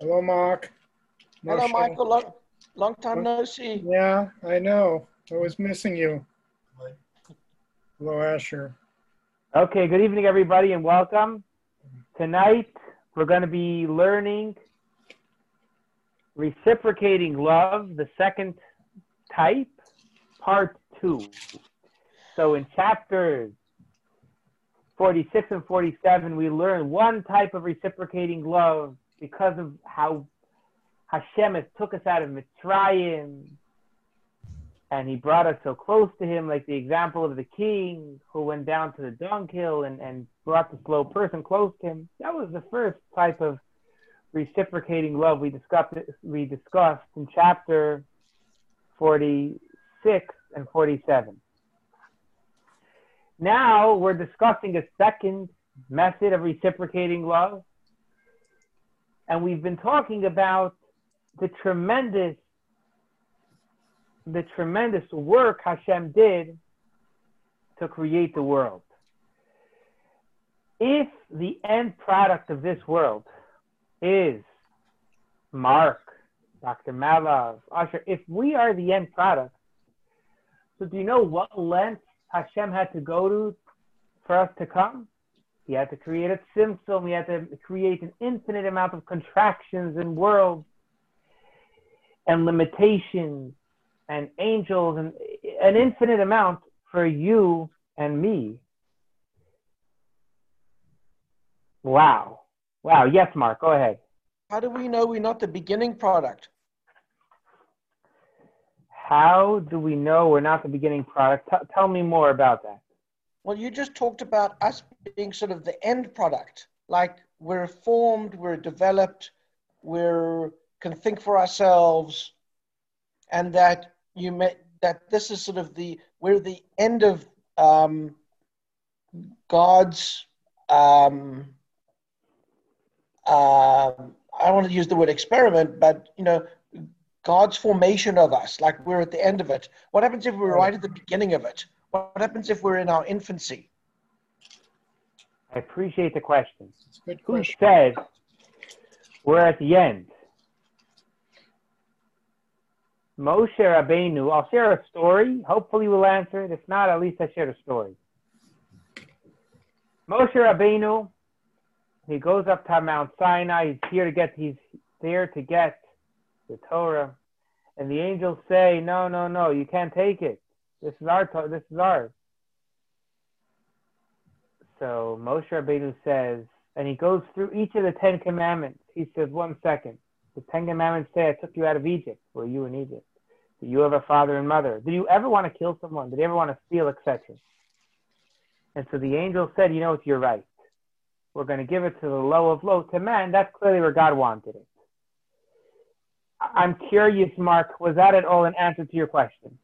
Hello, Mark. Hello, Moshe. Michael. Long, long time no see. Yeah, I know. I was missing you. Hello, Asher. Okay, good evening, everybody, and welcome. Tonight, we're going to be learning reciprocating love, the second type, part two. So, in chapters 46 and 47, we learn one type of reciprocating love because of how Hashem has took us out of Mitzrayim, and he brought us so close to him, like the example of the king who went down to the dunghill and, and brought the slow person close to him. That was the first type of reciprocating love we discussed, we discussed in chapter 46 and 47. Now we're discussing a second method of reciprocating love. And we've been talking about the tremendous the tremendous work Hashem did to create the world. If the end product of this world is Mark, Dr. Malav, Usher, if we are the end product, so do you know what length Hashem had to go to for us to come? He had to create a tzimtzum, he had to create an infinite amount of contractions and worlds and limitations and angels and an infinite amount for you and me. Wow. Wow. Yes, Mark, go ahead. How do we know we're not the beginning product? How do we know we're not the beginning product? T- tell me more about that. Well, you just talked about us being sort of the end product. Like we're formed, we're developed, we're can think for ourselves, and that you may that this is sort of the we're the end of um, God's. Um, uh, I don't want to use the word experiment, but you know, God's formation of us. Like we're at the end of it. What happens if we're right at the beginning of it? What happens if we're in our infancy? I appreciate the question. It's Who said we're at the end? Moshe Rabbeinu. I'll share a story. Hopefully, we'll answer it. If not, at least I shared a story. Moshe Rabbeinu, he goes up to Mount Sinai. He's here to get. He's there to get the Torah, and the angels say, "No, no, no, you can't take it. This is our. This is ours." So Moshe Rabbeinu says, and he goes through each of the Ten Commandments. He says, one second. The Ten Commandments say, I took you out of Egypt. Were you in Egypt? Do you have a father and mother? Did you ever want to kill someone? Did you ever want to steal, etc.? And so the angel said, you know what, you're right. We're going to give it to the low of low, to man. That's clearly where God wanted it. I'm curious, Mark, was that at all an answer to your question?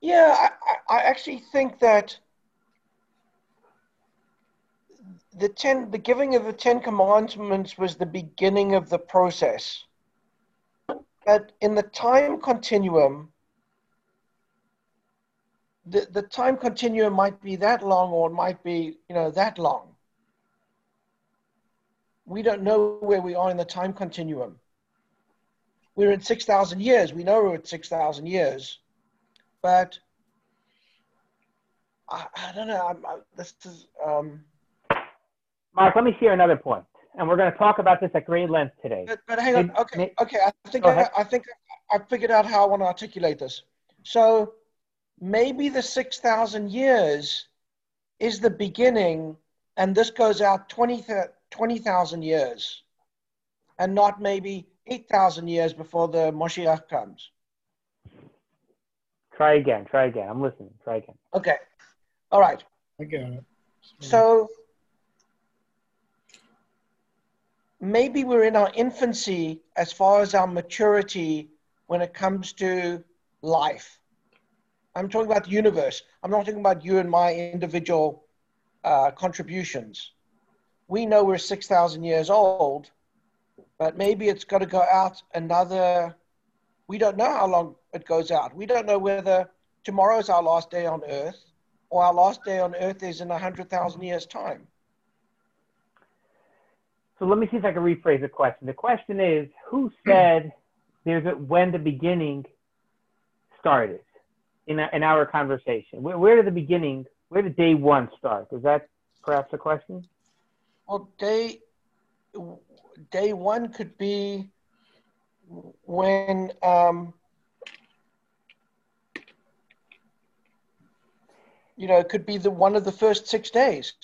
Yeah, I, actually think that the ten, the giving of the Ten Commandments was the beginning of the process. But in the time continuum, the, the time continuum might be that long or it might be, you know, that long. We don't know where we are in the time continuum. We're in 6,000 years. We know we're at 6,000 years but I, I don't know. I'm, I, this is um, Mark, let me share another point, and we're going to talk about this at great length today. but, but hang on. Okay, may- okay. I think I. I think I figured out how I want to articulate this. So maybe the six thousand years is the beginning, and this goes out 20 20,000 years, and not maybe eight thousand years before the Moshiach comes. Try again. Try again. I'm listening. Try again. Okay, all right. I get it. So maybe we're in our infancy as far as our maturity when it comes to life. I'm talking about the universe. I'm not talking about you and my individual uh, contributions. We know we're 6,000 years old, but maybe it's got to go out another. We don't know how long it goes out. We don't know whether tomorrow's our last day on Earth or our last day on Earth is in 100,000 years' time. So let me see if I can rephrase the question. The question is, who said there's a, when the beginning started in, a, in our conversation? Where, where did the beginning, where did day one start? Is that perhaps a question? Well, day day one could be when um, you know it could be the one of the first six days.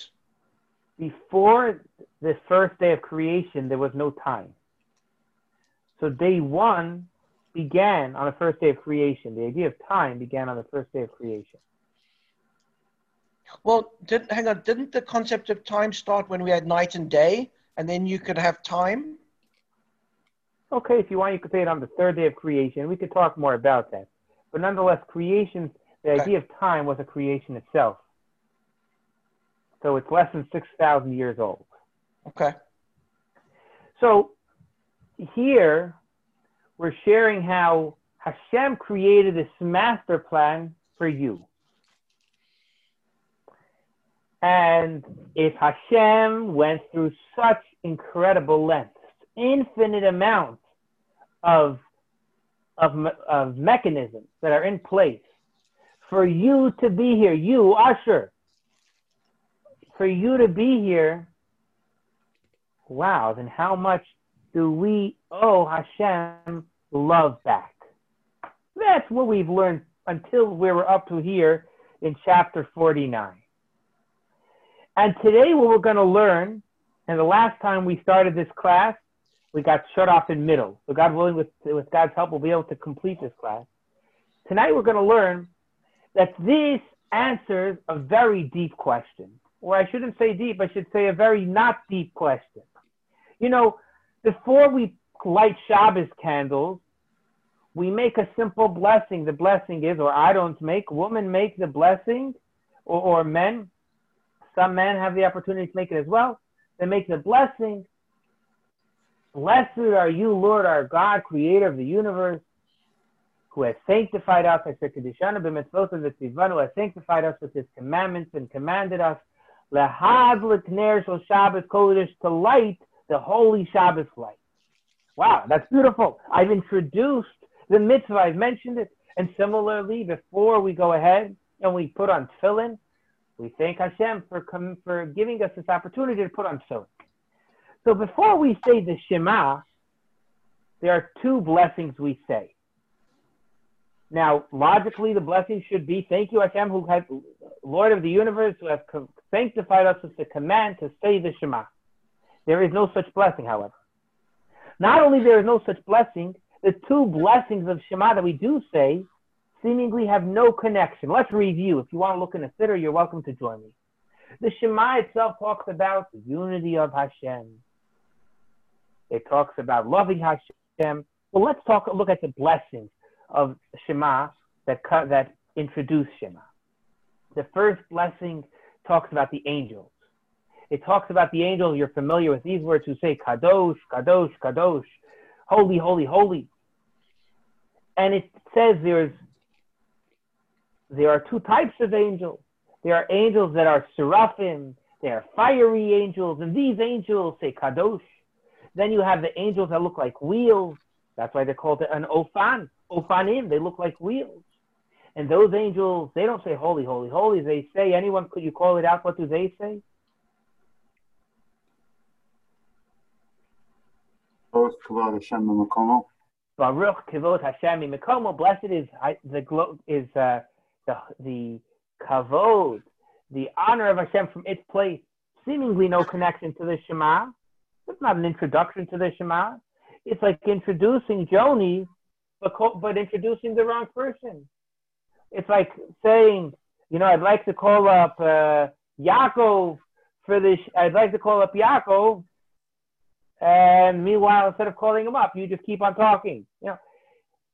Before the first day of creation, there was no time. So day one began on the first day of creation. The idea of time began on the first day of creation. Well, didn't hang on. Didn't the concept of time start when we had night and day, and then you could have time? Okay, if you want, you could say it on the third day of creation. We could talk more about that. But nonetheless, creation, the Okay. idea of time was a creation itself. So it's less than 6,000 years old. Okay. So here we're sharing how Hashem created this master plan for you. And if Hashem went through such incredible lengths, infinite amounts of, of, of mechanisms that are in place for you to be here, you, Usher, for you to be here, wow, then how much do we owe Hashem love back? That's what we've learned until we were up to here in chapter 49. And today, what we're going to learn, and the last time we started this class, we got shut off in middle. So, God willing, with, with God's help, we'll be able to complete this class. Tonight, we're going to learn that this answers a very deep question. Or I shouldn't say deep, I should say a very not deep question. You know, before we light Shabbos candles, we make a simple blessing. The blessing is, or I don't make, women make the blessing, or, or men. Some men have the opportunity to make it as well. They make the blessing. Blessed are you, Lord our God, creator of the universe, who has sanctified us, who has sanctified us with his commandments and commanded us Lahad shel Shabbos Kodesh to light the holy Shabbos light. Wow, that's beautiful. I've introduced the mitzvah. I've mentioned it. And similarly, before we go ahead and we put on tefillin, we thank Hashem for com- for giving us this opportunity to put on tefillin. So before we say the Shema, there are two blessings we say. Now, logically, the blessing should be, thank you, Hashem, who has, Lord of the universe, who has sanctified us with the command to say the Shema. There is no such blessing, however. Not only there is no such blessing, the two blessings of Shema that we do say seemingly have no connection. Let's review. If you want to look in a siddur, you're welcome to join me. The Shema itself talks about the unity of Hashem. It talks about loving Hashem. Well, let's talk. Look at the blessings of Shema that that introduce Shema. The first blessing talks about the angels. It talks about the angels. You're familiar with these words who say Kadosh, Kadosh, Kadosh, holy, holy, holy. And it says there's there are two types of angels. There are angels that are seraphim. They are fiery angels, and these angels say Kadosh. Then you have the angels that look like wheels. That's why they're called an Ophan. Ophanim, they look like wheels. And those angels, they don't say holy, holy, holy. They say, anyone, could you call it out? What do they say? Baruch kavod Hashem b'makomo. Kivot Hashem mikomo. Blessed is the is uh, the the kavod, the honor of Hashem from its place. Seemingly no connection to the Shema. It's not an introduction to the Shema. It's like introducing Joni, but co- but introducing the wrong person. It's like saying, you know, I'd like to call up uh, Yaakov for this. I'd like to call up Yaakov, and meanwhile, instead of calling him up, you just keep on talking. You know,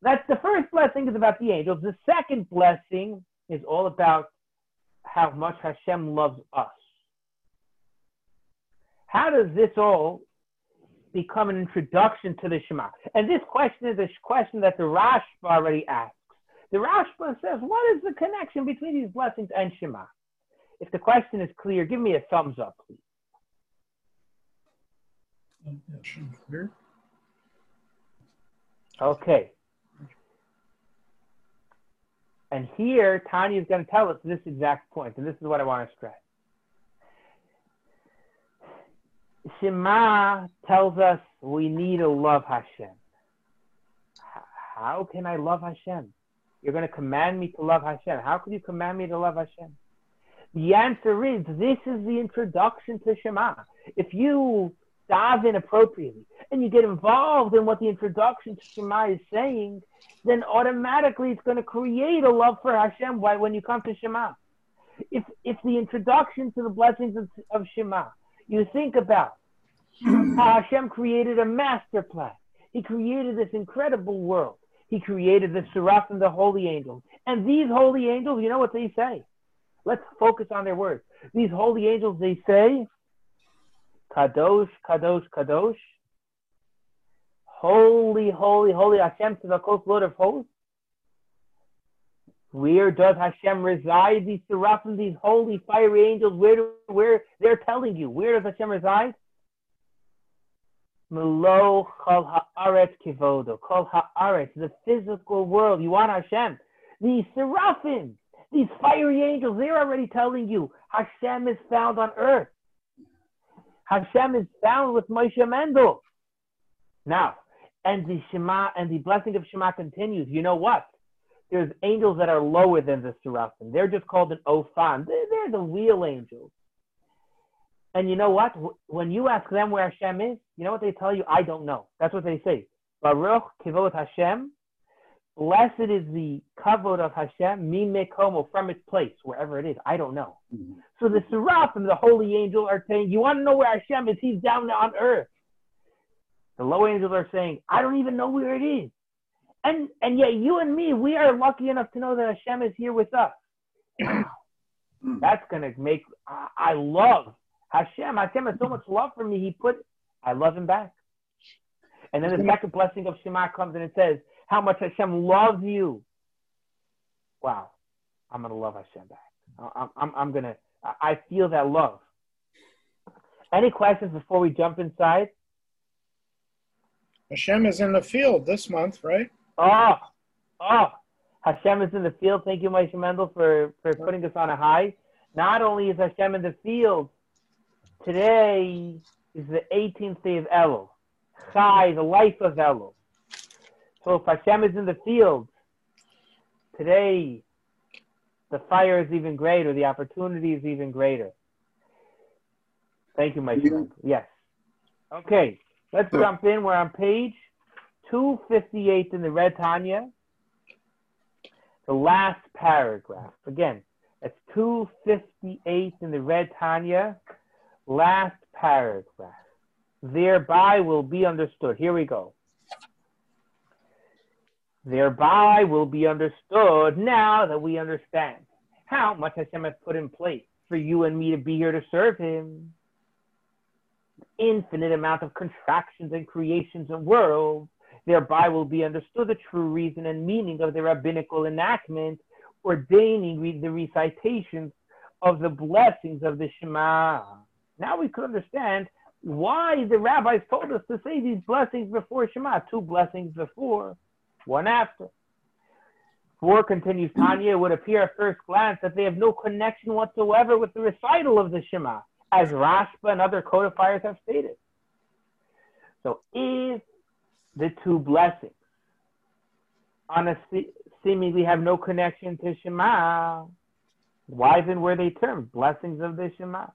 that's the first blessing is about the angels. The second blessing is all about how much Hashem loves us. How does this all become an introduction to the Shema? And this question is a question that the Rashba already asks. The Rashba says, what is the connection between these blessings and Shema? If the question is clear, give me a thumbs up, please. Okay. And here, Tanya is going to tell us this exact point, and this is what I want to stress. Shema tells us we need to love Hashem. How can I love Hashem? You're going to command me to love Hashem. How could you command me to love Hashem? The answer is this is the introduction to Shema. If you dive in appropriately and you get involved in what the introduction to Shema is saying, then automatically it's going to create a love for Hashem when you come to Shema. If, if the introduction to the blessings of, of Shema, you think about how Hashem created a master plan. He created this incredible world. He created the Seraphim, the holy angels. And these holy angels, you know what they say? Let's focus on their words. These holy angels, they say, Kadosh, Kadosh, Kadosh. Holy, holy, holy Hashem Tzivakos, Lord of hosts. Where does Hashem reside? These seraphim, these holy fiery angels, where, where they're telling you, where does Hashem reside? Melo kol haaretz kivodo, kol haaretz, the physical world. You want Hashem? These seraphim, these fiery angels, they're already telling you Hashem is found on earth. Hashem is found with Moshe Mendel. Now, and the Shema and the blessing of Shema continues. You know what? There's angels that are lower than the seraphim. They're just called an Ophan. They're, they're the real angels. And you know what? When you ask them where Hashem is, you know what they tell you? I don't know. That's what they say. Baruch kivot Hashem. Blessed is the kavod of Hashem, mi mekomo, from its place, wherever it is. I don't know. Mm-hmm. So the seraphim, the holy angel, are saying, "You want to know where Hashem is? He's down on earth." The low angels are saying, "I don't even know where it is." And and yet you and me, we are lucky enough to know that Hashem is here with us. That's gonna make I, I love Hashem. Hashem has so much love for me. He put I love him back. And then the second blessing of Shema comes and it says how much Hashem loves you. Wow, I'm gonna love Hashem back. I'm I'm, I'm gonna I feel that love. Any questions before we jump inside? Hashem is in the field this month, right? Oh, oh, Hashem is in the field. Thank you, Moshe Mendel, for, for putting us on a high. Not only is Hashem in the field, today is the 18th day of Elul. Chai, the life of Elul. So if Hashem is in the field, today the fire is even greater, the opportunity is even greater. Thank you, Moshe Mendel. Yes. Okay, let's jump in. We're on page 258 in the Red Tanya, the last paragraph. Again, that's 258 in the Red Tanya, last paragraph. Thereby will be understood. Here we go. Thereby will be understood now that we understand how much Hashem has put in place for you and me to be here to serve Him. Infinite amount of contractions and creations and worlds thereby will be understood the true reason and meaning of the rabbinical enactment ordaining the recitations of the blessings of the Shema. Now we could understand why the rabbis told us to say these blessings before Shema, two blessings before, one after. Four continues Tanya, it would appear at first glance that they have no connection whatsoever with the recital of the Shema, as Rashba and other codifiers have stated. So if the two blessings on a seemingly have no connection to Shema, why then were they termed blessings of the Shema?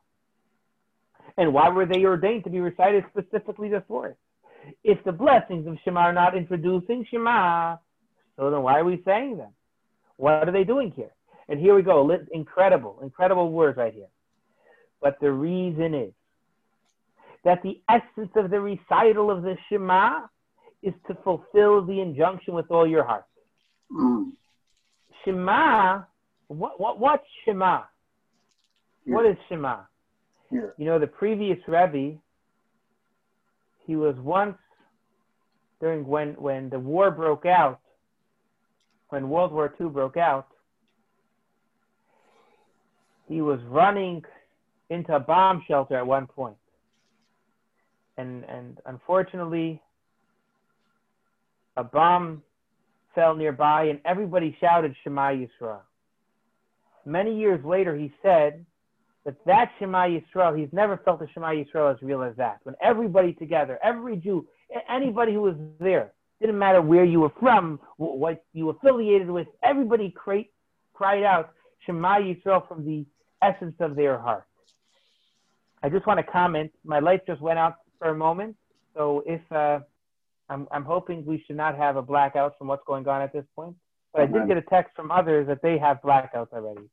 And why were they ordained to be recited specifically before it? If the blessings of Shema are not introducing Shema, so then why are we saying them? What are they doing here? And here we go. Incredible, incredible words right here. But the reason is that the essence of the recital of the Shema is to fulfill the injunction with all your heart. Mm. Shema, what, what, what's Shema? What is Shema? Here. You know, the previous Rebbe, he was once during when when the war broke out, when World War II broke out, he was running into a bomb shelter at one point. and and unfortunately, a bomb fell nearby, and everybody shouted Shema Yisrael. Many years later, he said that that Shema Yisrael, he's never felt a Shema Yisrael as real as that. When everybody together, every Jew, anybody who was there, didn't matter where you were from, what you affiliated with, everybody cried, cried out Shema Yisrael from the essence of their heart. I just want to comment. My light just went out for a moment, so if uh, I'm, I'm hoping we should not have a blackout from what's going on at this point. But I did get a text from others that they have blackouts already.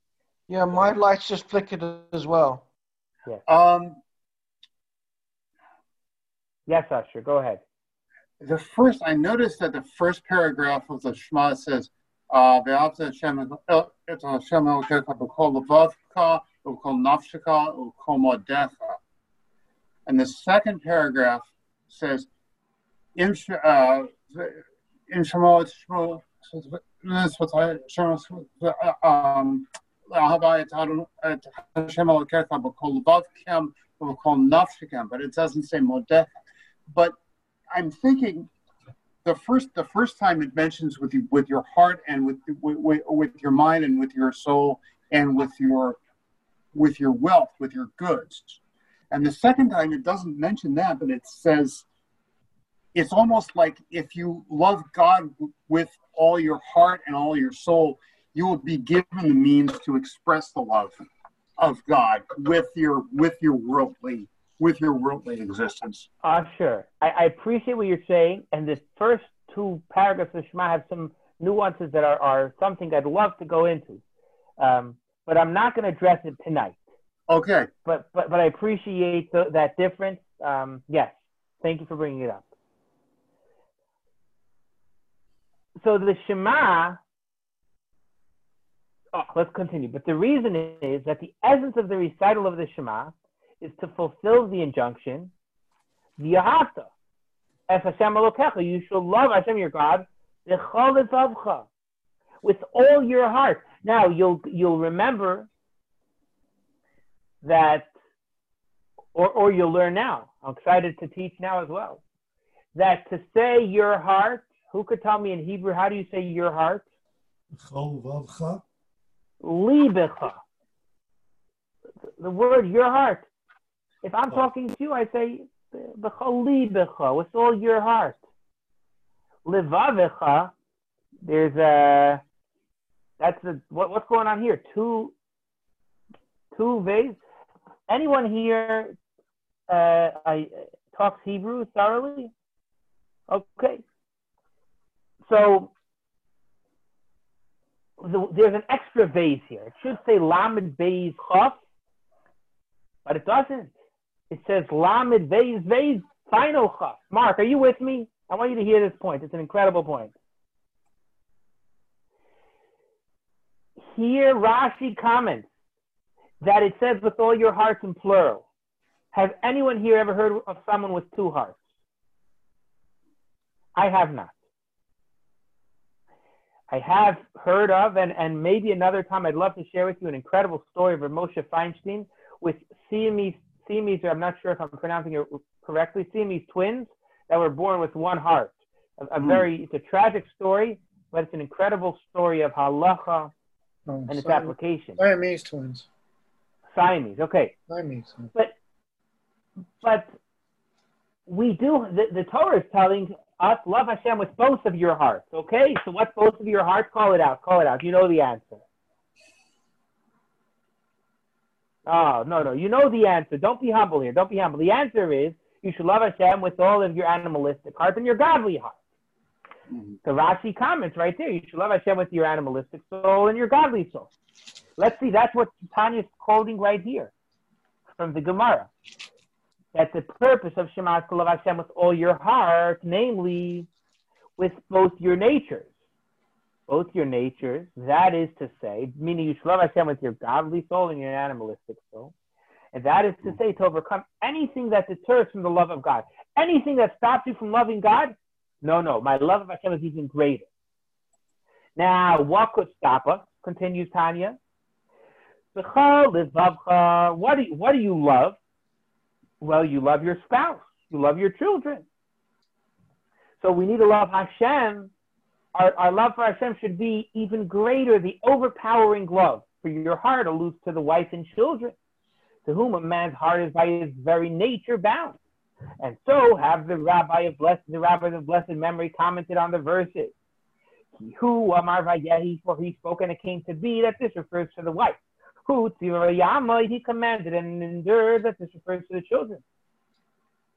Yeah, my lights just flickered as well. Yes. Um, Yes, Usher, go ahead. the first, I noticed that the first paragraph of the Shema says, uh, "Ve'avta Hashem el- et Hashem Elokecha b'kol levavka, u'kol nafsheka, u'kol modecha." And the second paragraph says, Uh, uh, um, nafsikan but it doesn't say modecha. But I'm thinking the first the first time it mentions with you, with your heart and with, with with your mind and with your soul and with your with your wealth with your goods and the second time it doesn't mention that but it says it's almost like if you love god with all your heart and all your soul you will be given the means to express the love of god with your with your worldly with your worldly existence Uh, sure. I, I appreciate what you're saying, and the first two paragraphs of Shema have some nuances that are, are something I'd love to go into. Um, but I'm not going to address it tonight. okay But but but I appreciate the, that difference. Um, yes, thank you for bringing it up. So the Shema. Oh, let's continue. But the reason is that the essence of the recital of the Shema is to fulfill the injunction, V'yahavta, es Hashem Elokecha, you shall love Hashem your God, with all your heart. Now you'll you'll remember that, or or you'll learn now. I'm excited to teach now as well. That to say your heart, who could tell me in Hebrew how do you say your heart? Libecha. The word your heart. If I'm talking to you, I say libecha with all your heart. Levavecha. There's a. That's the what, what's going on here. Two. Two ways. Anyone here? Uh, I talks Hebrew thoroughly. Okay, so the, there's an extra vase here. It should say Lamed Beis Chaf, but it doesn't. It says Lamed Beis Beis Final Chaf. Mark, are you with me? I want you to hear this point. It's an incredible point. Here, Rashi comments that it says with all your hearts in plural. Has anyone here ever heard of someone with two hearts? I have not. I have heard of, and, and maybe another time I'd love to share with you an incredible story of Moshe Feinstein with Siamese, Siamese, or I'm not sure if I'm pronouncing it correctly, Siamese twins that were born with one heart. A, a Hmm. very, it's a tragic story, but it's an incredible story of halacha Oh, and its application. Siamese twins. Siamese, okay. Siamese. But but we do the, the Torah is telling us love Hashem with both of your hearts. Okay, so what's both of your hearts? Call it out. Call it out. You know the answer. Oh no no, you know the answer. Don't be humble here. Don't be humble. The answer is you should love Hashem with all of your animalistic heart and your godly heart. Mm-hmm. The Rashi comments right there. You should love Hashem with your animalistic soul and your godly soul. Let's see. That's what Tanya's quoting right here from the Gemara. That the purpose of Shema is to love Hashem with all your heart, namely with both your natures. Both your natures, that is to say, meaning you should love Hashem with your godly soul and your animalistic soul. And that is to hmm. say, to overcome anything that deters from the love of God. Anything that stops you from loving God, no, no, my love of Hashem is even greater. Now, what could stop us? Continues Tanya. What do you, what do you love? Well, you love your spouse. you love your children. So we need to love Hashem. Our, our love for Hashem should be even greater. The overpowering love for your heart alludes to the wife and children, to whom a man's heart is by his very nature bound. And so have the rabbi of blessed, the rabbi of blessed memory commented on the verses. He who Amar Vayehi, for he spoke and it came to be that this refers to the wife. He commanded and endured that this refers to the children.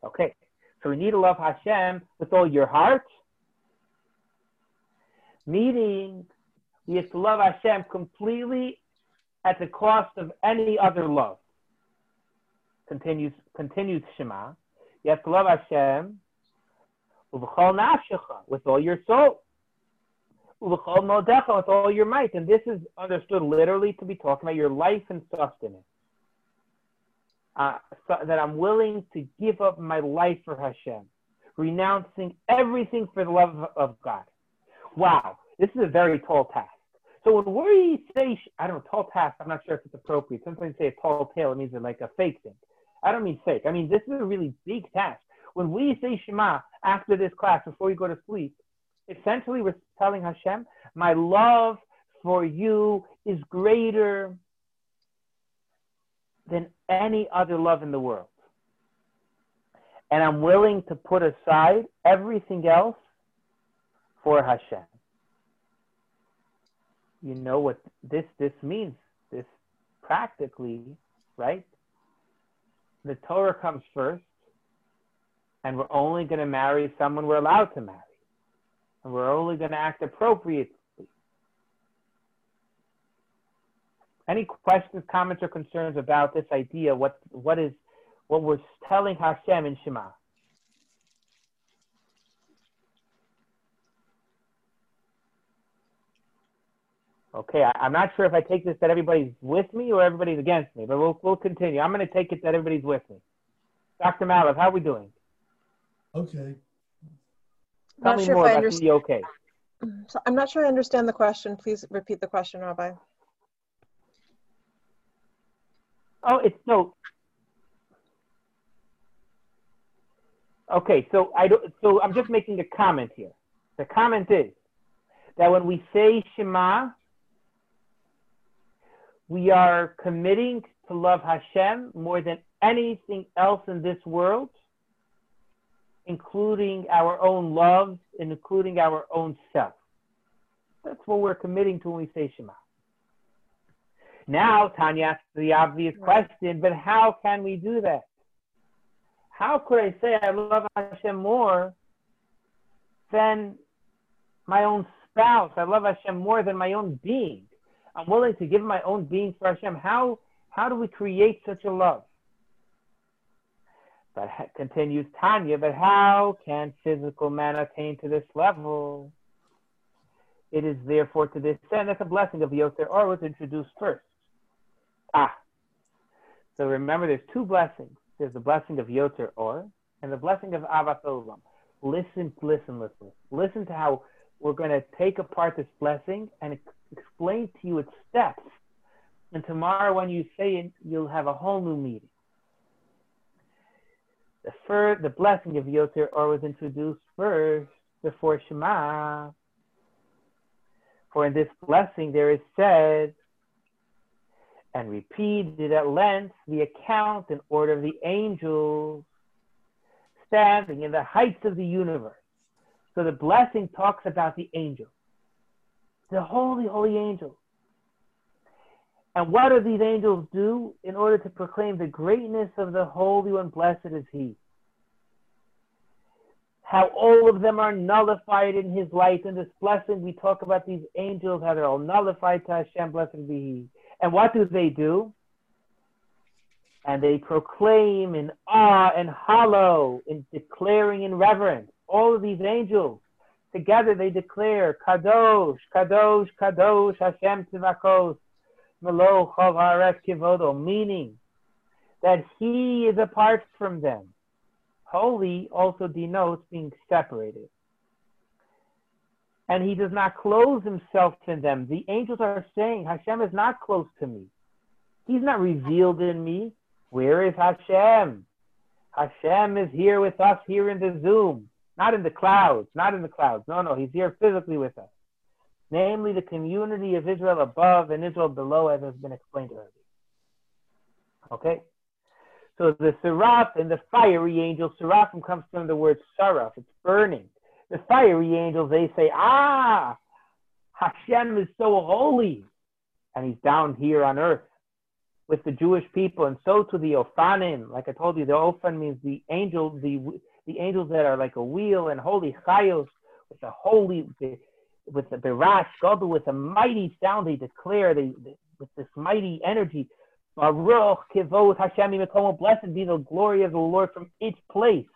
Okay, so we need to love Hashem with all your heart. Meaning, we have to love Hashem completely at the cost of any other love. Continues, continues Shema. You have to love Hashem with all your soul. With all your might. And this is understood literally to be talking about your life and sustenance. Uh, so that I'm willing to give up my life for Hashem, renouncing everything for the love of God. Wow, this is a very tall task. So when we say, I don't know, tall task, I'm not sure if it's appropriate. Sometimes say a tall tale, it means like a fake thing. I don't mean fake. I mean, this is a really big task. When we say Shema after this class, before we go to sleep, essentially we're telling Hashem, my love for you is greater than any other love in the world. And I'm willing to put aside everything else for Hashem. You know what this this means? This practically, right? The Torah comes first, and we're only going to marry someone we're allowed to marry. And we're only going to act appropriately. Any questions, comments, or concerns about this idea? What what is what we're telling Hashem in Shema? Okay, I, am not sure if I take this that everybody's with me or everybody's against me, but we'll we'll continue. I'm going to take it that everybody's with me. Dr. Maliv, how are we doing? Okay. Tell Not me sure more if I about understand. the okay. So I'm not sure I understand the question. Please repeat the question, Rabbi. Oh, it's no. Okay, so I don't. So I'm just making a comment here. The comment is that when we say Shema, we are committing to love Hashem more than anything else in this world, including our own loves and including our own self. That's what we're committing to when we say Shema. Now, Tanya asks the obvious question, but how can we do that? How could I say I love Hashem more than my own spouse? I love Hashem more than my own being. I'm willing to give my own being for Hashem. How, how do we create such a love? But continues Tanya, but how can physical man attain to this level? It is therefore to this end that the blessing of Yotzer Or was introduced first. Ah. So remember, there's two blessings. There's the blessing of Yotzer Or and the blessing of Avat Olam. Listen, listen, listen. Listen to how we're going to take apart this blessing and explain to you its steps. And tomorrow, when you say it, you'll have a whole new meaning. The blessing of Yotzer Or was introduced first before Shema. For in this blessing there is said, and repeated at length the account and order of the angels standing in the heights of the universe. So the blessing talks about the angels, the holy, holy angels. And what do these angels do in order to proclaim the greatness of the Holy One? Blessed is He. How all of them are nullified in His light. In this blessing, we talk about these angels, how they're all nullified to Hashem, blessed be He. And what do they do? And they proclaim in awe and hollow, in declaring in reverence. All of these angels together they declare Kadosh, Kadosh, Kadosh, Hashem Tzivakos, Melo Chol Haaretz Kivodo, meaning that he is apart from them. Holy also denotes being separated. And he does not close himself in them. The angels are saying, Hashem is not close to me. He's not revealed in me. Where is Hashem? Hashem is here with us here in the Zoom, not in the clouds, not in the clouds. No, no, he's here physically with us. Namely, the community of Israel above and Israel below, as has been explained earlier. Okay? So the seraph and the fiery angels, seraphim comes from the word saraf, it's burning. The fiery angels, they say, ah, Hashem is so holy. And he's down here on earth with the Jewish people, and so to the Ophanim. Like I told you, the Ophan means the angel, the the angels that are like a wheel, and holy chayos with the holy, with the berash, with a mighty sound. They declare they, with this mighty energy. Baruch kivot Hashem blessed be the glory of the Lord from its place.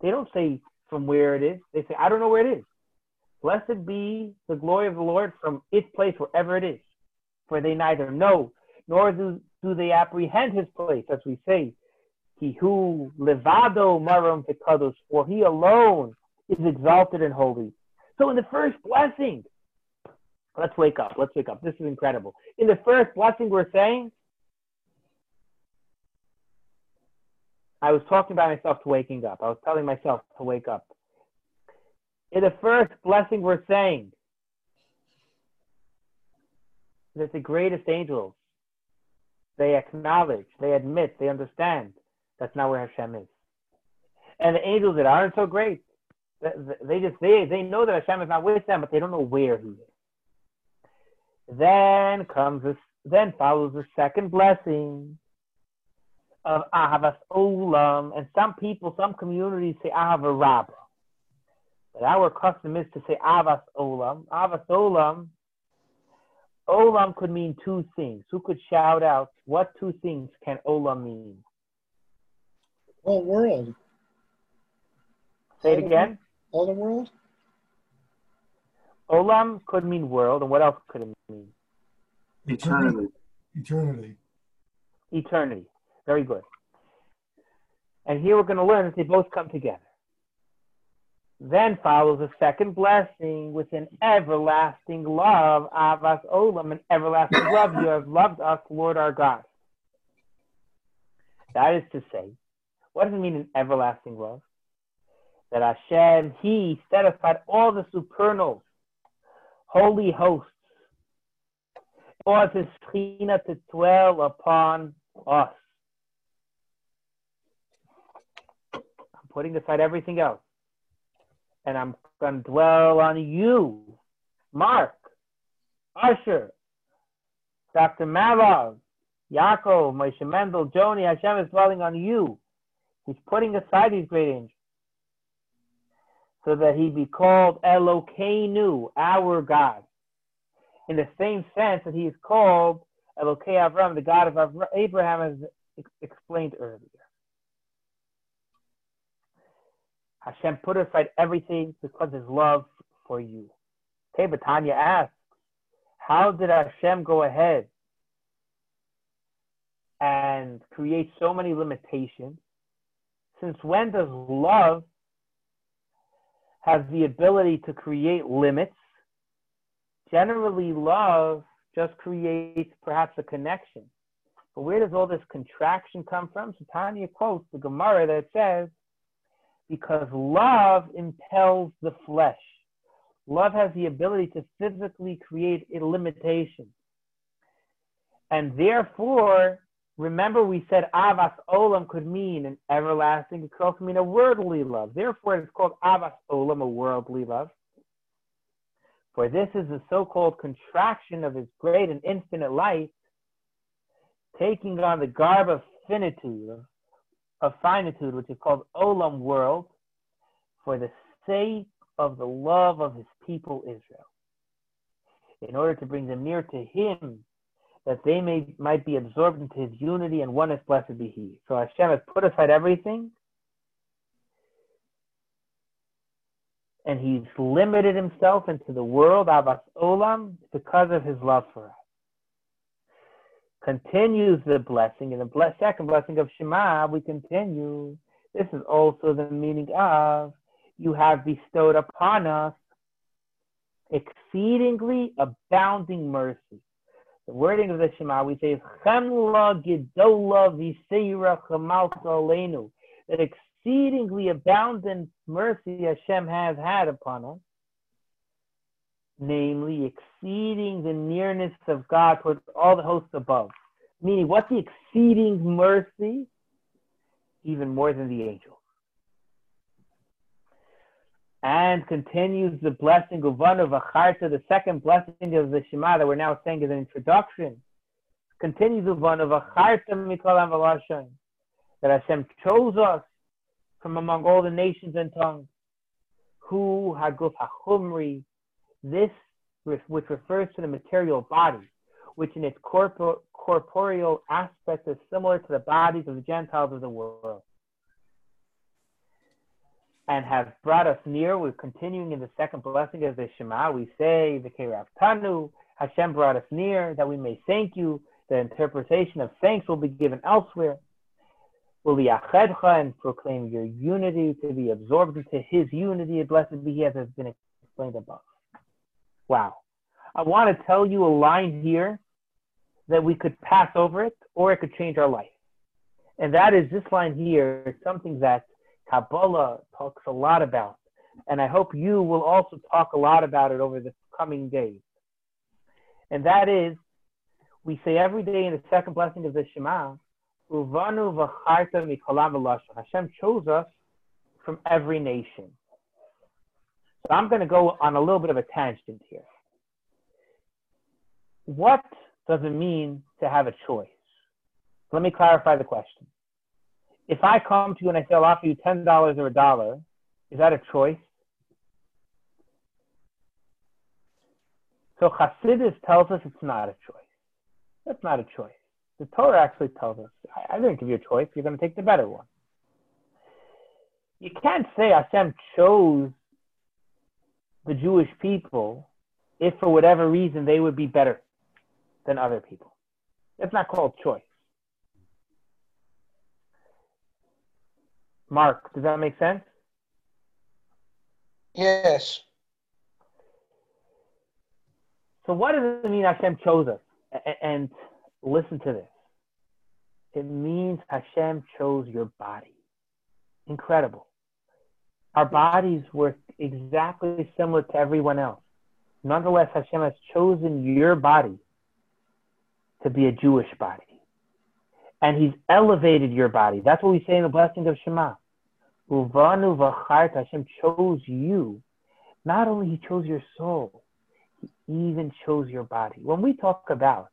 They don't say from where it is. They say, I don't know where it is. Blessed be the glory of the Lord from its place, wherever it is. For they neither know nor do, do they apprehend his place, as we say. He who levado marum pekados, for he alone is exalted and holy. So in the first blessing, let's wake up. Let's wake up. This is incredible. In the first blessing, we're saying, I was talking about myself to waking up. I was telling myself to wake up. In the first blessing, we're saying that the greatest angels they acknowledge, they admit, they understand that's not where Hashem is. And the angels that aren't so great, they just they they know that Hashem is not with them, but they don't know where He is. Then comes this. Then follows the second blessing of Ahavas Olam, oh, um, and some people, some communities say Ahava Rabbah. But our custom is to say Avas Olam. Avas Olam Olam could mean two things. Who could shout out what two things can Olam mean? Whole world. Say it again. All the world. Olam could mean world, and what else could it mean? Eternity. Eternity. Eternity. Very good. And here we're going to learn that they both come together. Then follows a second blessing with an everlasting love, Avas Olam, an everlasting love. You have loved us, Lord our God. That is to say, what does it mean an everlasting love? That Hashem, He set aside all the supernals, holy hosts, caused His Shekhinah to dwell upon us. I'm putting aside everything else and I'm going to dwell on you, Mark, Usher, Dr. Malov, Yaakov, Moshe Mendel, Joni, Hashem is dwelling on you. He's putting aside these great angels so that he be called Elokeinu, our God. In the same sense that he is called Elokei Avram, the God of Abraham, as explained earlier. Hashem put aside everything because his love for you. Okay, but Tanya asks, how did Hashem go ahead and create so many limitations? Since when does love have the ability to create limits? Generally, love just creates perhaps a connection. But where does all this contraction come from? So Tanya quotes the Gemara that says, because love impels the flesh. Love has the ability to physically create a limitation. And therefore, remember we said Avas Olam could mean an everlasting, it could also mean a worldly love. Therefore, it's called Avas Olam, a worldly love. For this is the so called contraction of his great and infinite light, taking on the garb of finitude, of finitude, which is called Olam world, for the sake of the love of his people Israel, in order to bring them near to him, that they may might be absorbed into his unity and oneness, blessed be he. So Hashem has put aside everything, and he's limited himself into the world, Avas Olam, because of his love for us continues the blessing. In the second blessing of Shema, we continue. This is also the meaning of you have bestowed upon us exceedingly abounding mercy. The wording of the Shema we say Chemla Gidola Visera Chamalka Alenu. that exceedingly abundant mercy Hashem has had upon us, namely exceeding the nearness of God towards all the hosts above. Meaning, what's the exceeding mercy? Even more than the angels. And continues the blessing of one of Acharta, the second blessing of the Shema that we're now saying is an introduction. Continues the one of Acharta Mikol Am V'lashon, that Hashem chose us from among all the nations and tongues. Who Haguf Hachumri, this which refers to the material body, which in its corpor- corporeal aspect is similar to the bodies of the Gentiles of the world. And have brought us near. We're continuing in the second blessing of the Shema. We say, the Kerav Tanu, Hashem brought us near that we may thank you. The interpretation of thanks will be given elsewhere. Will be achedcha and proclaim your unity to be absorbed into his unity. Blessed be he as has been explained above. Wow. I want to tell you a line here that we could pass over it or it could change our life. And that is this line here is something that Kabbalah talks a lot about. And I hope you will also talk a lot about it over the coming days. And that is, we say every day in the second blessing of the Shema, Uvanu Hashem chose us from every nation. So I'm going to go on a little bit of a tangent here. What does it mean to have a choice? Let me clarify the question. If I come to you and I say I'll offer you ten dollars or a dollar, is that a choice? So Hasidus tells us it's not a choice. That's not a choice. The Torah actually tells us, I, I didn't give you a choice. You're going to take the better one. You can't say Hashem chose the Jewish people if for whatever reason they would be better than other people. That's not called choice. Mark, does that make sense? Yes. So what does it mean Hashem chose us? And listen to this. It means Hashem chose your body. Incredible. Our bodies were exactly similar to everyone else. Nonetheless, Hashem has chosen your body to be a Jewish body. And he's elevated your body. That's what we say in the blessing of Shema. Uvanu v'chart, Hashem chose you. Not only he chose your soul, he even chose your body. When we talk about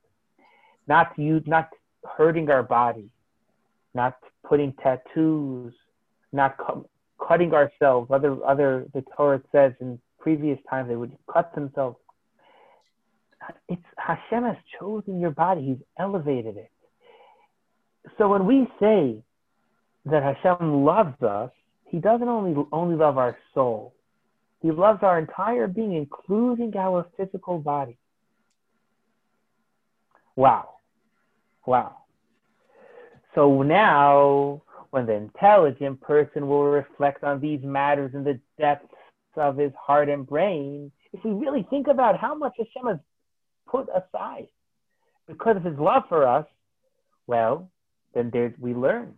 not you, not hurting our body, not putting tattoos, not cutting ourselves. Other, other, the Torah says in previous times they would cut themselves it's Hashem has chosen your body. He's elevated it. So when we say that Hashem loves us, He doesn't only only love our soul. He loves our entire being, including our physical body. Wow. Wow. So now, when the intelligent person will reflect on these matters in the depths of his heart and brain, if we really think about how much Hashem has put aside because of his love for us, well, then there's, we learn.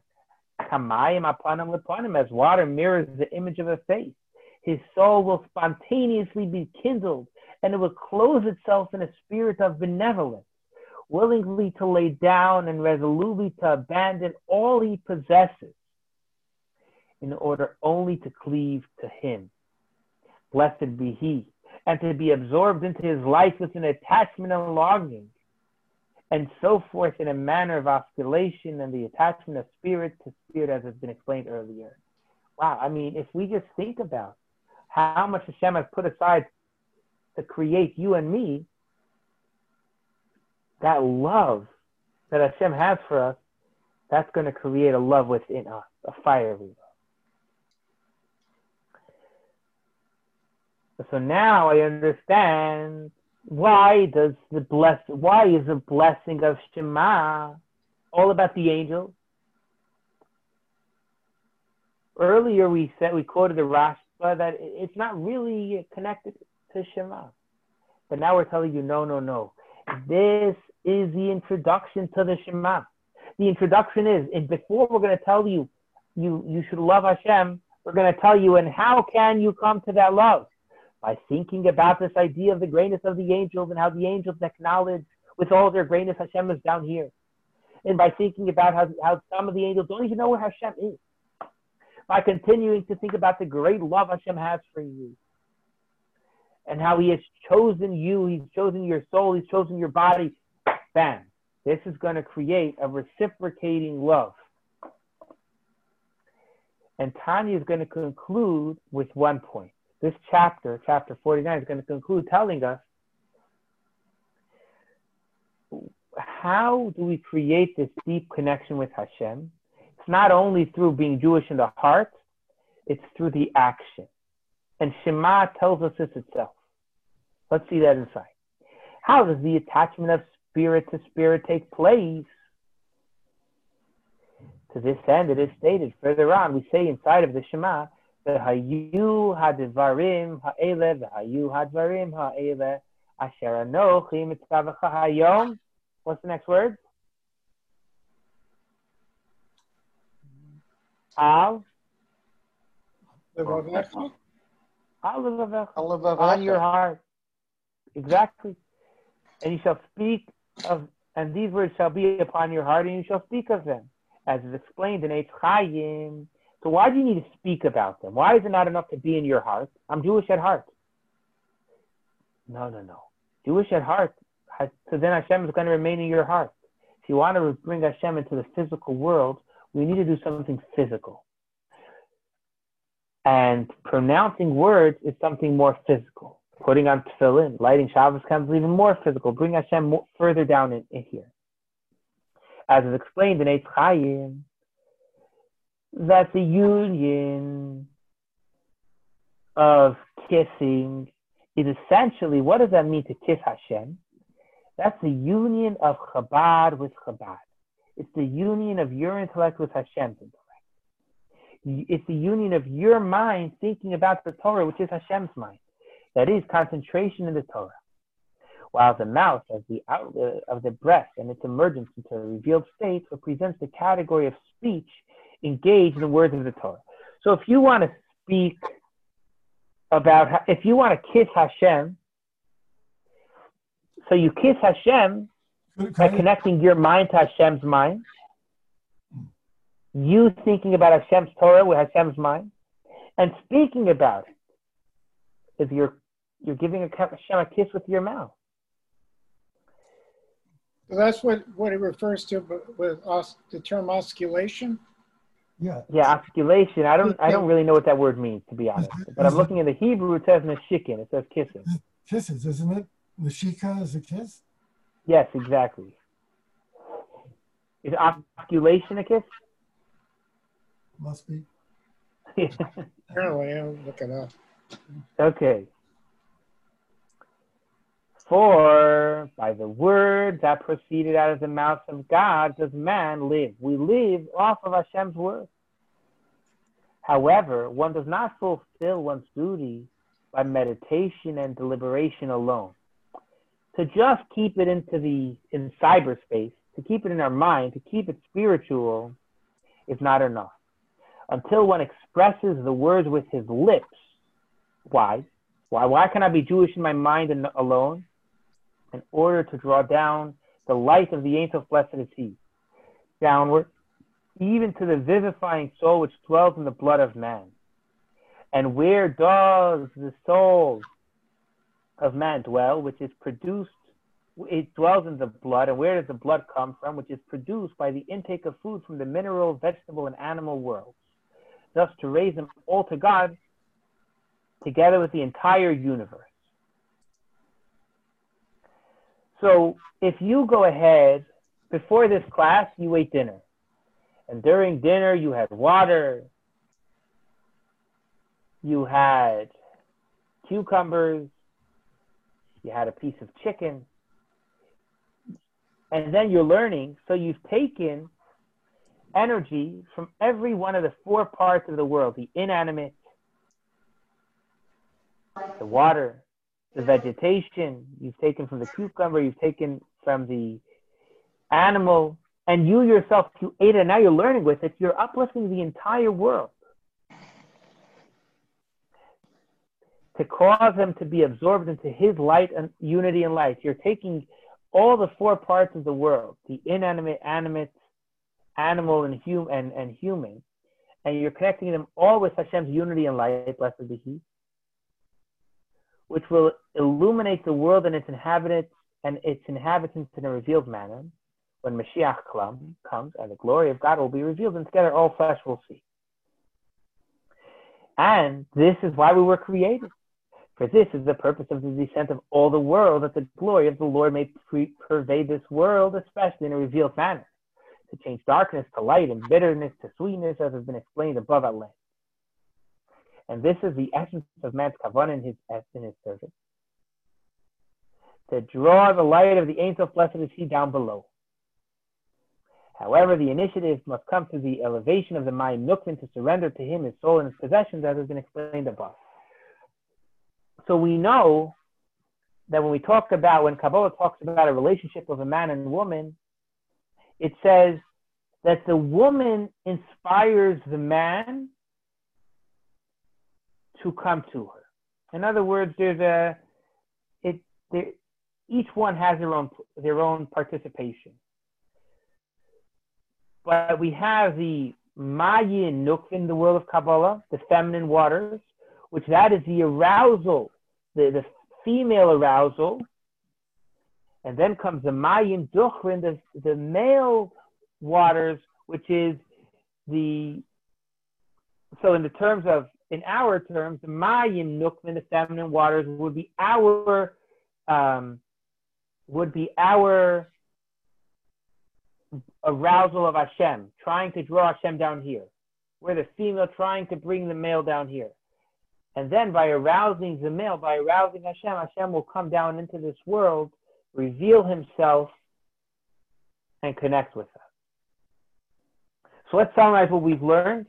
Kamayim apanim lepanim, as water mirrors the image of a face. His soul will spontaneously be kindled and it will clothe itself in a spirit of benevolence, willingly to lay down and resolutely to abandon all he possesses in order only to cleave to him. Blessed be he and to be absorbed into his life with an attachment and longing, and so forth in a manner of osculation and the attachment of spirit to spirit, as has been explained earlier. Wow, I mean, if we just think about how much Hashem has put aside to create you and me, that love that Hashem has for us, that's going to create a love within us, a fiery love. So now I understand why does the bless why is the blessing of Shema all about the angels? Earlier we said we quoted the Rashba that it's not really connected to Shema. But now we're telling you no, no, no. This is the introduction to the Shema. The introduction is, and before we're going to tell you you, you should love Hashem, we're going to tell you, and how can you come to that love? By thinking about this idea of the greatness of the angels and how the angels acknowledge with all their greatness Hashem is down here. And by thinking about how, how some of the angels don't even know where Hashem is. By continuing to think about the great love Hashem has for you. And how he has chosen you, he's chosen your soul, he's chosen your body. Bam. This is going to create a reciprocating love. And Tanya is going to conclude with one point. This chapter, chapter 49, is going to conclude telling us how do we create this deep connection with Hashem? It's not only through being Jewish in the heart, it's through the action. And Shema tells us this itself. Let's see that inside. How does the attachment of spirit to spirit take place? To this end, it is stated further on, we say inside of the Shema, the Hayu Hadvarim Ha'ele, the Hayu Hadvarim Ha'ele, Asher Anochi Mitzvah Hayom. What's the next word? Al. Levavecha? Al levavecha. Al On your heart. Exactly. And you shall speak of, and these words shall be upon your heart, and you shall speak of them, as is explained in Eitz Chaim. So why do you need to speak about them? Why is it not enough to be in your heart? I'm Jewish at heart. No, no, no. Jewish at heart. So then Hashem is going to remain in your heart. If you want to bring Hashem into the physical world, we need to do something physical. And pronouncing words is something more physical. Putting on tefillin, lighting Shabbos candles, even more physical. Bring Hashem more, further down in, in, here. As is explained in Eitz Chaim, that the union of kissing is essentially what does that mean to kiss Hashem? That's the union of Chabad with Chabad. It's the union of your intellect with Hashem's intellect. It's the union of your mind thinking about the Torah, which is Hashem's mind. That is concentration in the Torah. While the mouth, as the outlet of the uh, breath and its emergence into a revealed state, represents the category of speech engaged in the words of the Torah. So if you want to speak about, if you want to kiss Hashem, so you kiss Hashem by connecting your mind to Hashem's mind. You thinking about Hashem's Torah with Hashem's mind, and speaking about it is you're you're giving a Hashem a kiss with your mouth. So that's what, what it refers to with os, the term osculation. Yeah. Yeah, osculation. I don't I don't really know what that word means to be honest. But I'm looking in the Hebrew. It says neshikin. It says kissing. Kisses, isn't it? Nashika is a kiss? Yes, exactly. Is osculation a kiss? Must be. Apparently, I'll look it up. okay. For by the word that proceeded out of the mouth of God does man live. We live off of Hashem's word. However, one does not fulfill one's duty by meditation and deliberation alone to just keep it into the in cyberspace, to keep it in our mind, to keep it spiritual, is not enough. Until one expresses the words with his lips. Why? Why? Why can I be Jewish in my mind and alone? In order to draw down the light of the Ein Sof blessed is he, downward, even to the vivifying soul which dwells in the blood of man. And where does the soul of man dwell, which is produced, it dwells in the blood. And where does the blood come from? Which is produced by the intake of food from the mineral, vegetable, and animal worlds. Thus, to raise them all to God, together with the entire universe. So, if you go ahead, before this class, you ate dinner. And during dinner, you had water, you had cucumbers, you had a piece of chicken, and then you're learning. So you've taken energy from every one of the four parts of the world the inanimate, the water, the vegetation. You've taken from the cucumber, you've taken from the animal, And you yourself, you ate and now you're learning with it, you're uplifting the entire world. To cause them to be absorbed into his light and unity and light. You're taking all the four parts of the world, the inanimate, animate, animal, and, hum- and, and human, and you're connecting them all with Hashem's unity and light, blessed be He, which will illuminate the world and its inhabitants and its inhabitants in a revealed manner. When Mashiach comes and the glory of God will be revealed, and together all flesh will see. And this is why we were created. For this is the purpose of the descent of all the world, that the glory of the Lord may pre- pervade this world, especially in a revealed manner to change darkness to light and bitterness to sweetness, as has been explained above at length. And this is the essence of man's kavanah in his in his service. To draw the light of the Ein Sof blessed is he down below. However, the initiative must come through the elevation of the mind Nukvin to surrender to him his soul and his possessions, as has been explained above. So we know that when we talk about, when Kabbalah talks about a relationship of a man and woman, it says that the woman inspires the man to come to her. In other words, there's a it there, each one has their own their own participation. But we have the Mayin Nuk in the world of Kabbalah, the feminine waters, which that is the arousal, the, the female arousal and then comes the Mayim Duchrin, the, the male waters, which is the, so in the terms of, in our terms, Mayim Nukvin, the feminine waters, would be our, um, would be our arousal of Hashem, trying to draw Hashem down here. We're the female trying to bring the male down here. And then by arousing the male, by arousing Hashem, Hashem will come down into this world reveal himself, and connect with us. So let's summarize what we've learned,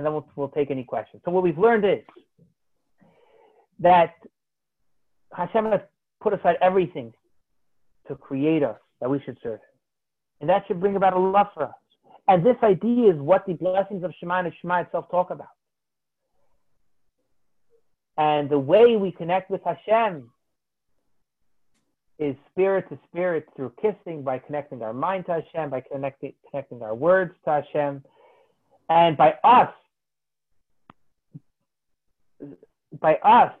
and then we'll, we'll take any questions. So what we've learned is that Hashem has put aside everything to create us, that we should serve him. And that should bring about a love for us. And this idea is what the blessings of Shema and Shema itself talk about. And the way we connect with Hashem is spirit to spirit through kissing by connecting our mind to Hashem, by connecting, connecting our words to Hashem, and by us, by us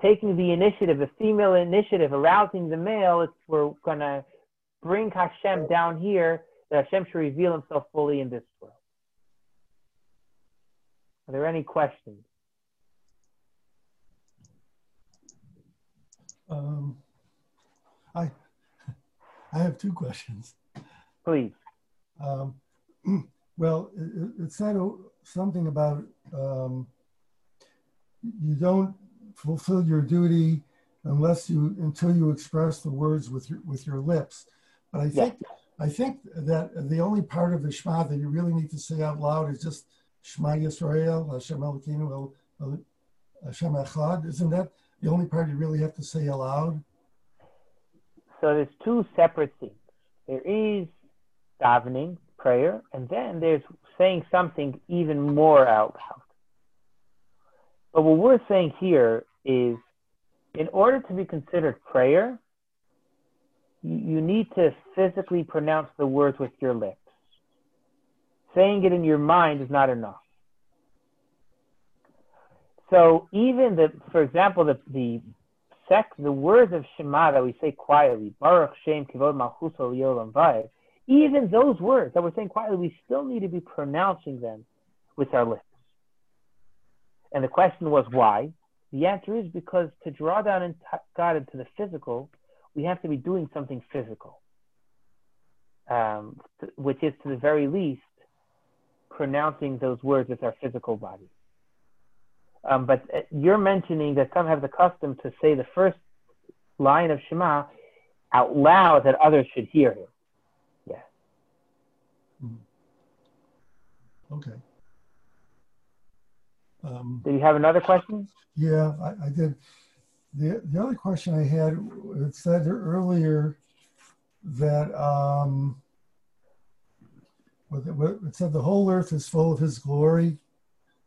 taking the initiative, the female initiative, arousing the male, it's, we're going to bring Hashem down here, that Hashem should reveal himself fully in this world. Are there any questions? Um, I, I have two questions. Please. Um, well, it, it said something about um, you don't fulfill your duty unless you until you express the words with your with your lips. But I think yeah. I think that the only part of the Shema that you really need to say out loud is just Shema Yisrael, Hashem Elokeinu, Hashem Echad. Isn't that the only part you really have to say aloud? So there's two separate things. There is davening, prayer, and then there's saying something even more out loud. But what we're saying here is in order to be considered prayer, you need to physically pronounce the words with your lips. Saying it in your mind is not enough. So even the, for example, the, the sec, the words of Shema that we say quietly, Baruch Shem Kivod Malchus L'olam Va'ed, even those words that we're saying quietly, we still need to be pronouncing them with our lips. And the question was why? The answer is because to draw down in God into the physical, we have to be doing something physical, um, which is to the very least pronouncing those words with our physical body. Um, but uh, you're mentioning that some have the custom to say the first line of Shema out loud that others should hear him. Yeah. Mm-hmm. Okay. Um, did you have another question? Yeah, I, I, did. The, the other question I had, it said earlier that um, what it said the whole earth is full of his glory.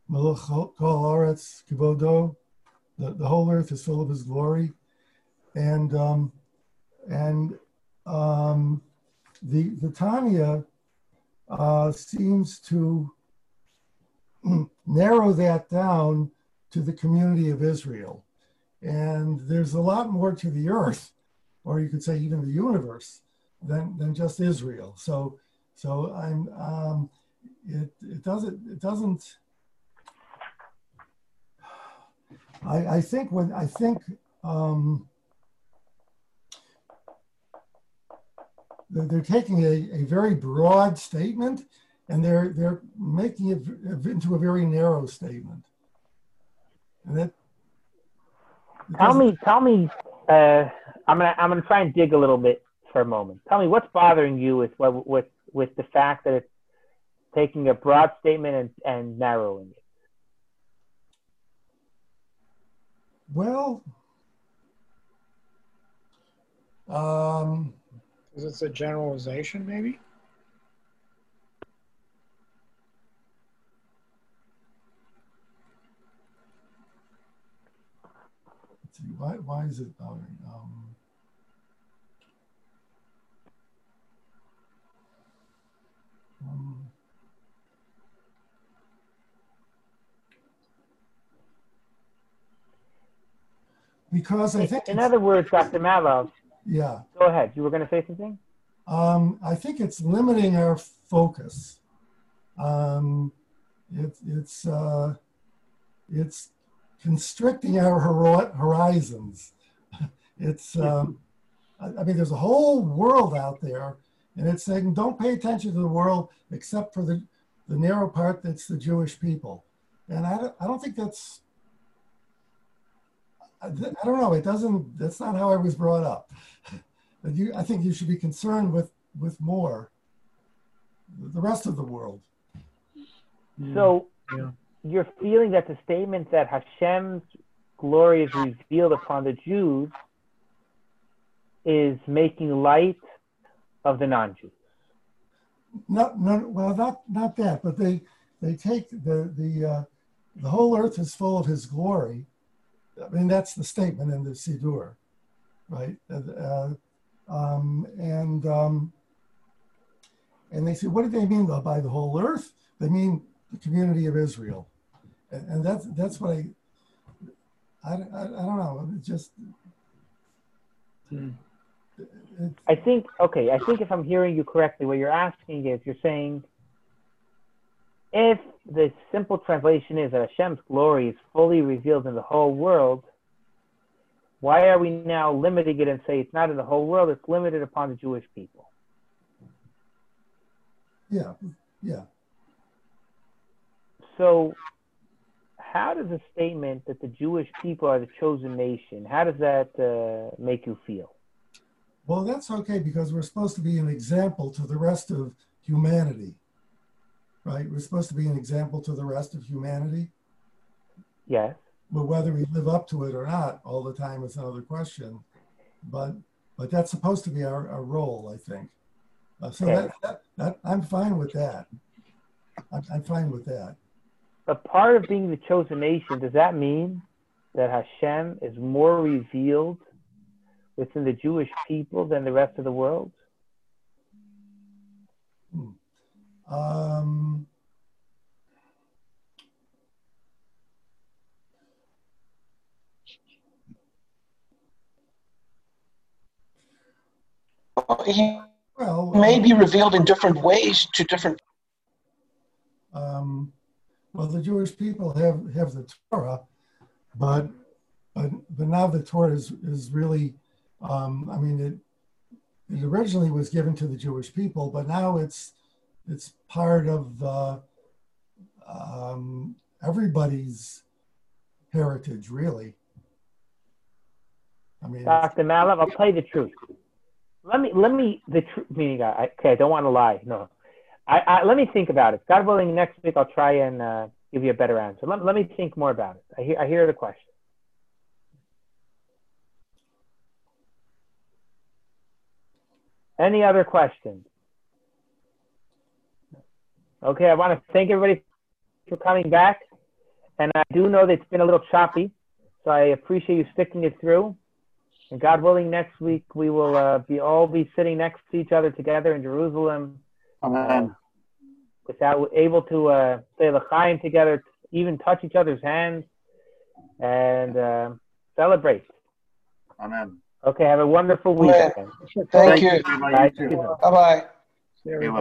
M'lo Chol Haaretz. The, the whole earth is full of his glory. And um, and um, the the Tanya uh, seems to narrow that down to the community of Israel. And there's a lot more to the earth, or you could say even the universe, than, than just Israel. So so I'm um, it it doesn't it doesn't I, I think when I think um, they're, taking a, a very broad statement and they're they're making it into a very narrow statement. And that Tell me, tell me. Uh, I'm gonna I'm gonna try and dig a little bit for a moment. Tell me what's bothering you with with with the fact that it's taking a broad statement and, and narrowing it. Well, um, Because it's a generalization, maybe? Let's see, why, why is it bothering? Um, um, because I think, In other words, Dr. Malov, yeah, go ahead. You were going to say something. um, I think it's limiting our focus. Um, it, it's uh, it's constricting our horizons. It's um, I, I mean, there's a whole world out there, and it's saying don't pay attention to the world except for the the narrow part that's the Jewish people, and I don't, I don't think that's. I, I don't know. It doesn't. That's not how I was brought up. But you, I think you should be concerned with with more. The rest of the world. So Yeah. You're feeling that the statement that Hashem's glory is revealed upon the Jews is making light of the non-Jews. Not, not well, not not that, but they they take the the uh, the whole earth is full of His glory. I mean, that's the statement in the Siddur, right? Uh, um, and um, and they say, what do they mean by the whole earth? They mean the community of Israel, and, and that's that's what I I, I, I don't know. It just Hmm. it, I think, okay, I think if I'm hearing you correctly, what you're asking is you're saying if the simple translation is that Hashem's glory is fully revealed in the whole world, why are we now limiting it and say it's not in the whole world, it's limited upon the Jewish people? yeah, yeah. So, how does a statement that the Jewish people are the chosen nation, how does that uh, make you feel? Well, that's okay because we're supposed to be an example to the rest of humanity, right? We're supposed to be an example to the rest of humanity. Yes. But whether we live up to it or not all the time is another question. But but that's supposed to be our, our role, I think. Uh, so Okay. that, that, that I'm fine with that. I'm, I'm fine with that. But part of being the chosen nation, does that mean that Hashem is more revealed within the Jewish people than the rest of the world? Um, He well, may be revealed in different ways to different. um, well, the Jewish people have, have the Torah, but, but, but now the Torah is, is really, um, I mean, it, it originally was given to the Jewish people, but now it's, it's part of, uh, um, everybody's heritage, really. I mean, Dr. Malov, I'll tell you the truth. Let me, let me, the truth, meaning, I, okay, I don't want to lie. No. I, I, let me think about it. God willing, next week I'll try and uh, give you a better answer. Let, let me think more about it. I hear, I hear the question. Any other questions? Okay, I want to thank everybody for coming back. And I do know that it's been a little choppy, so I appreciate you sticking it through. And God willing, next week we will uh, be all be sitting next to each other together in Jerusalem, Amen. without able to uh, say l'chaim together, even touch each other's hands, and uh, celebrate. Amen. Okay, have a wonderful Amen. weekend. Thank you. You. Bye bye.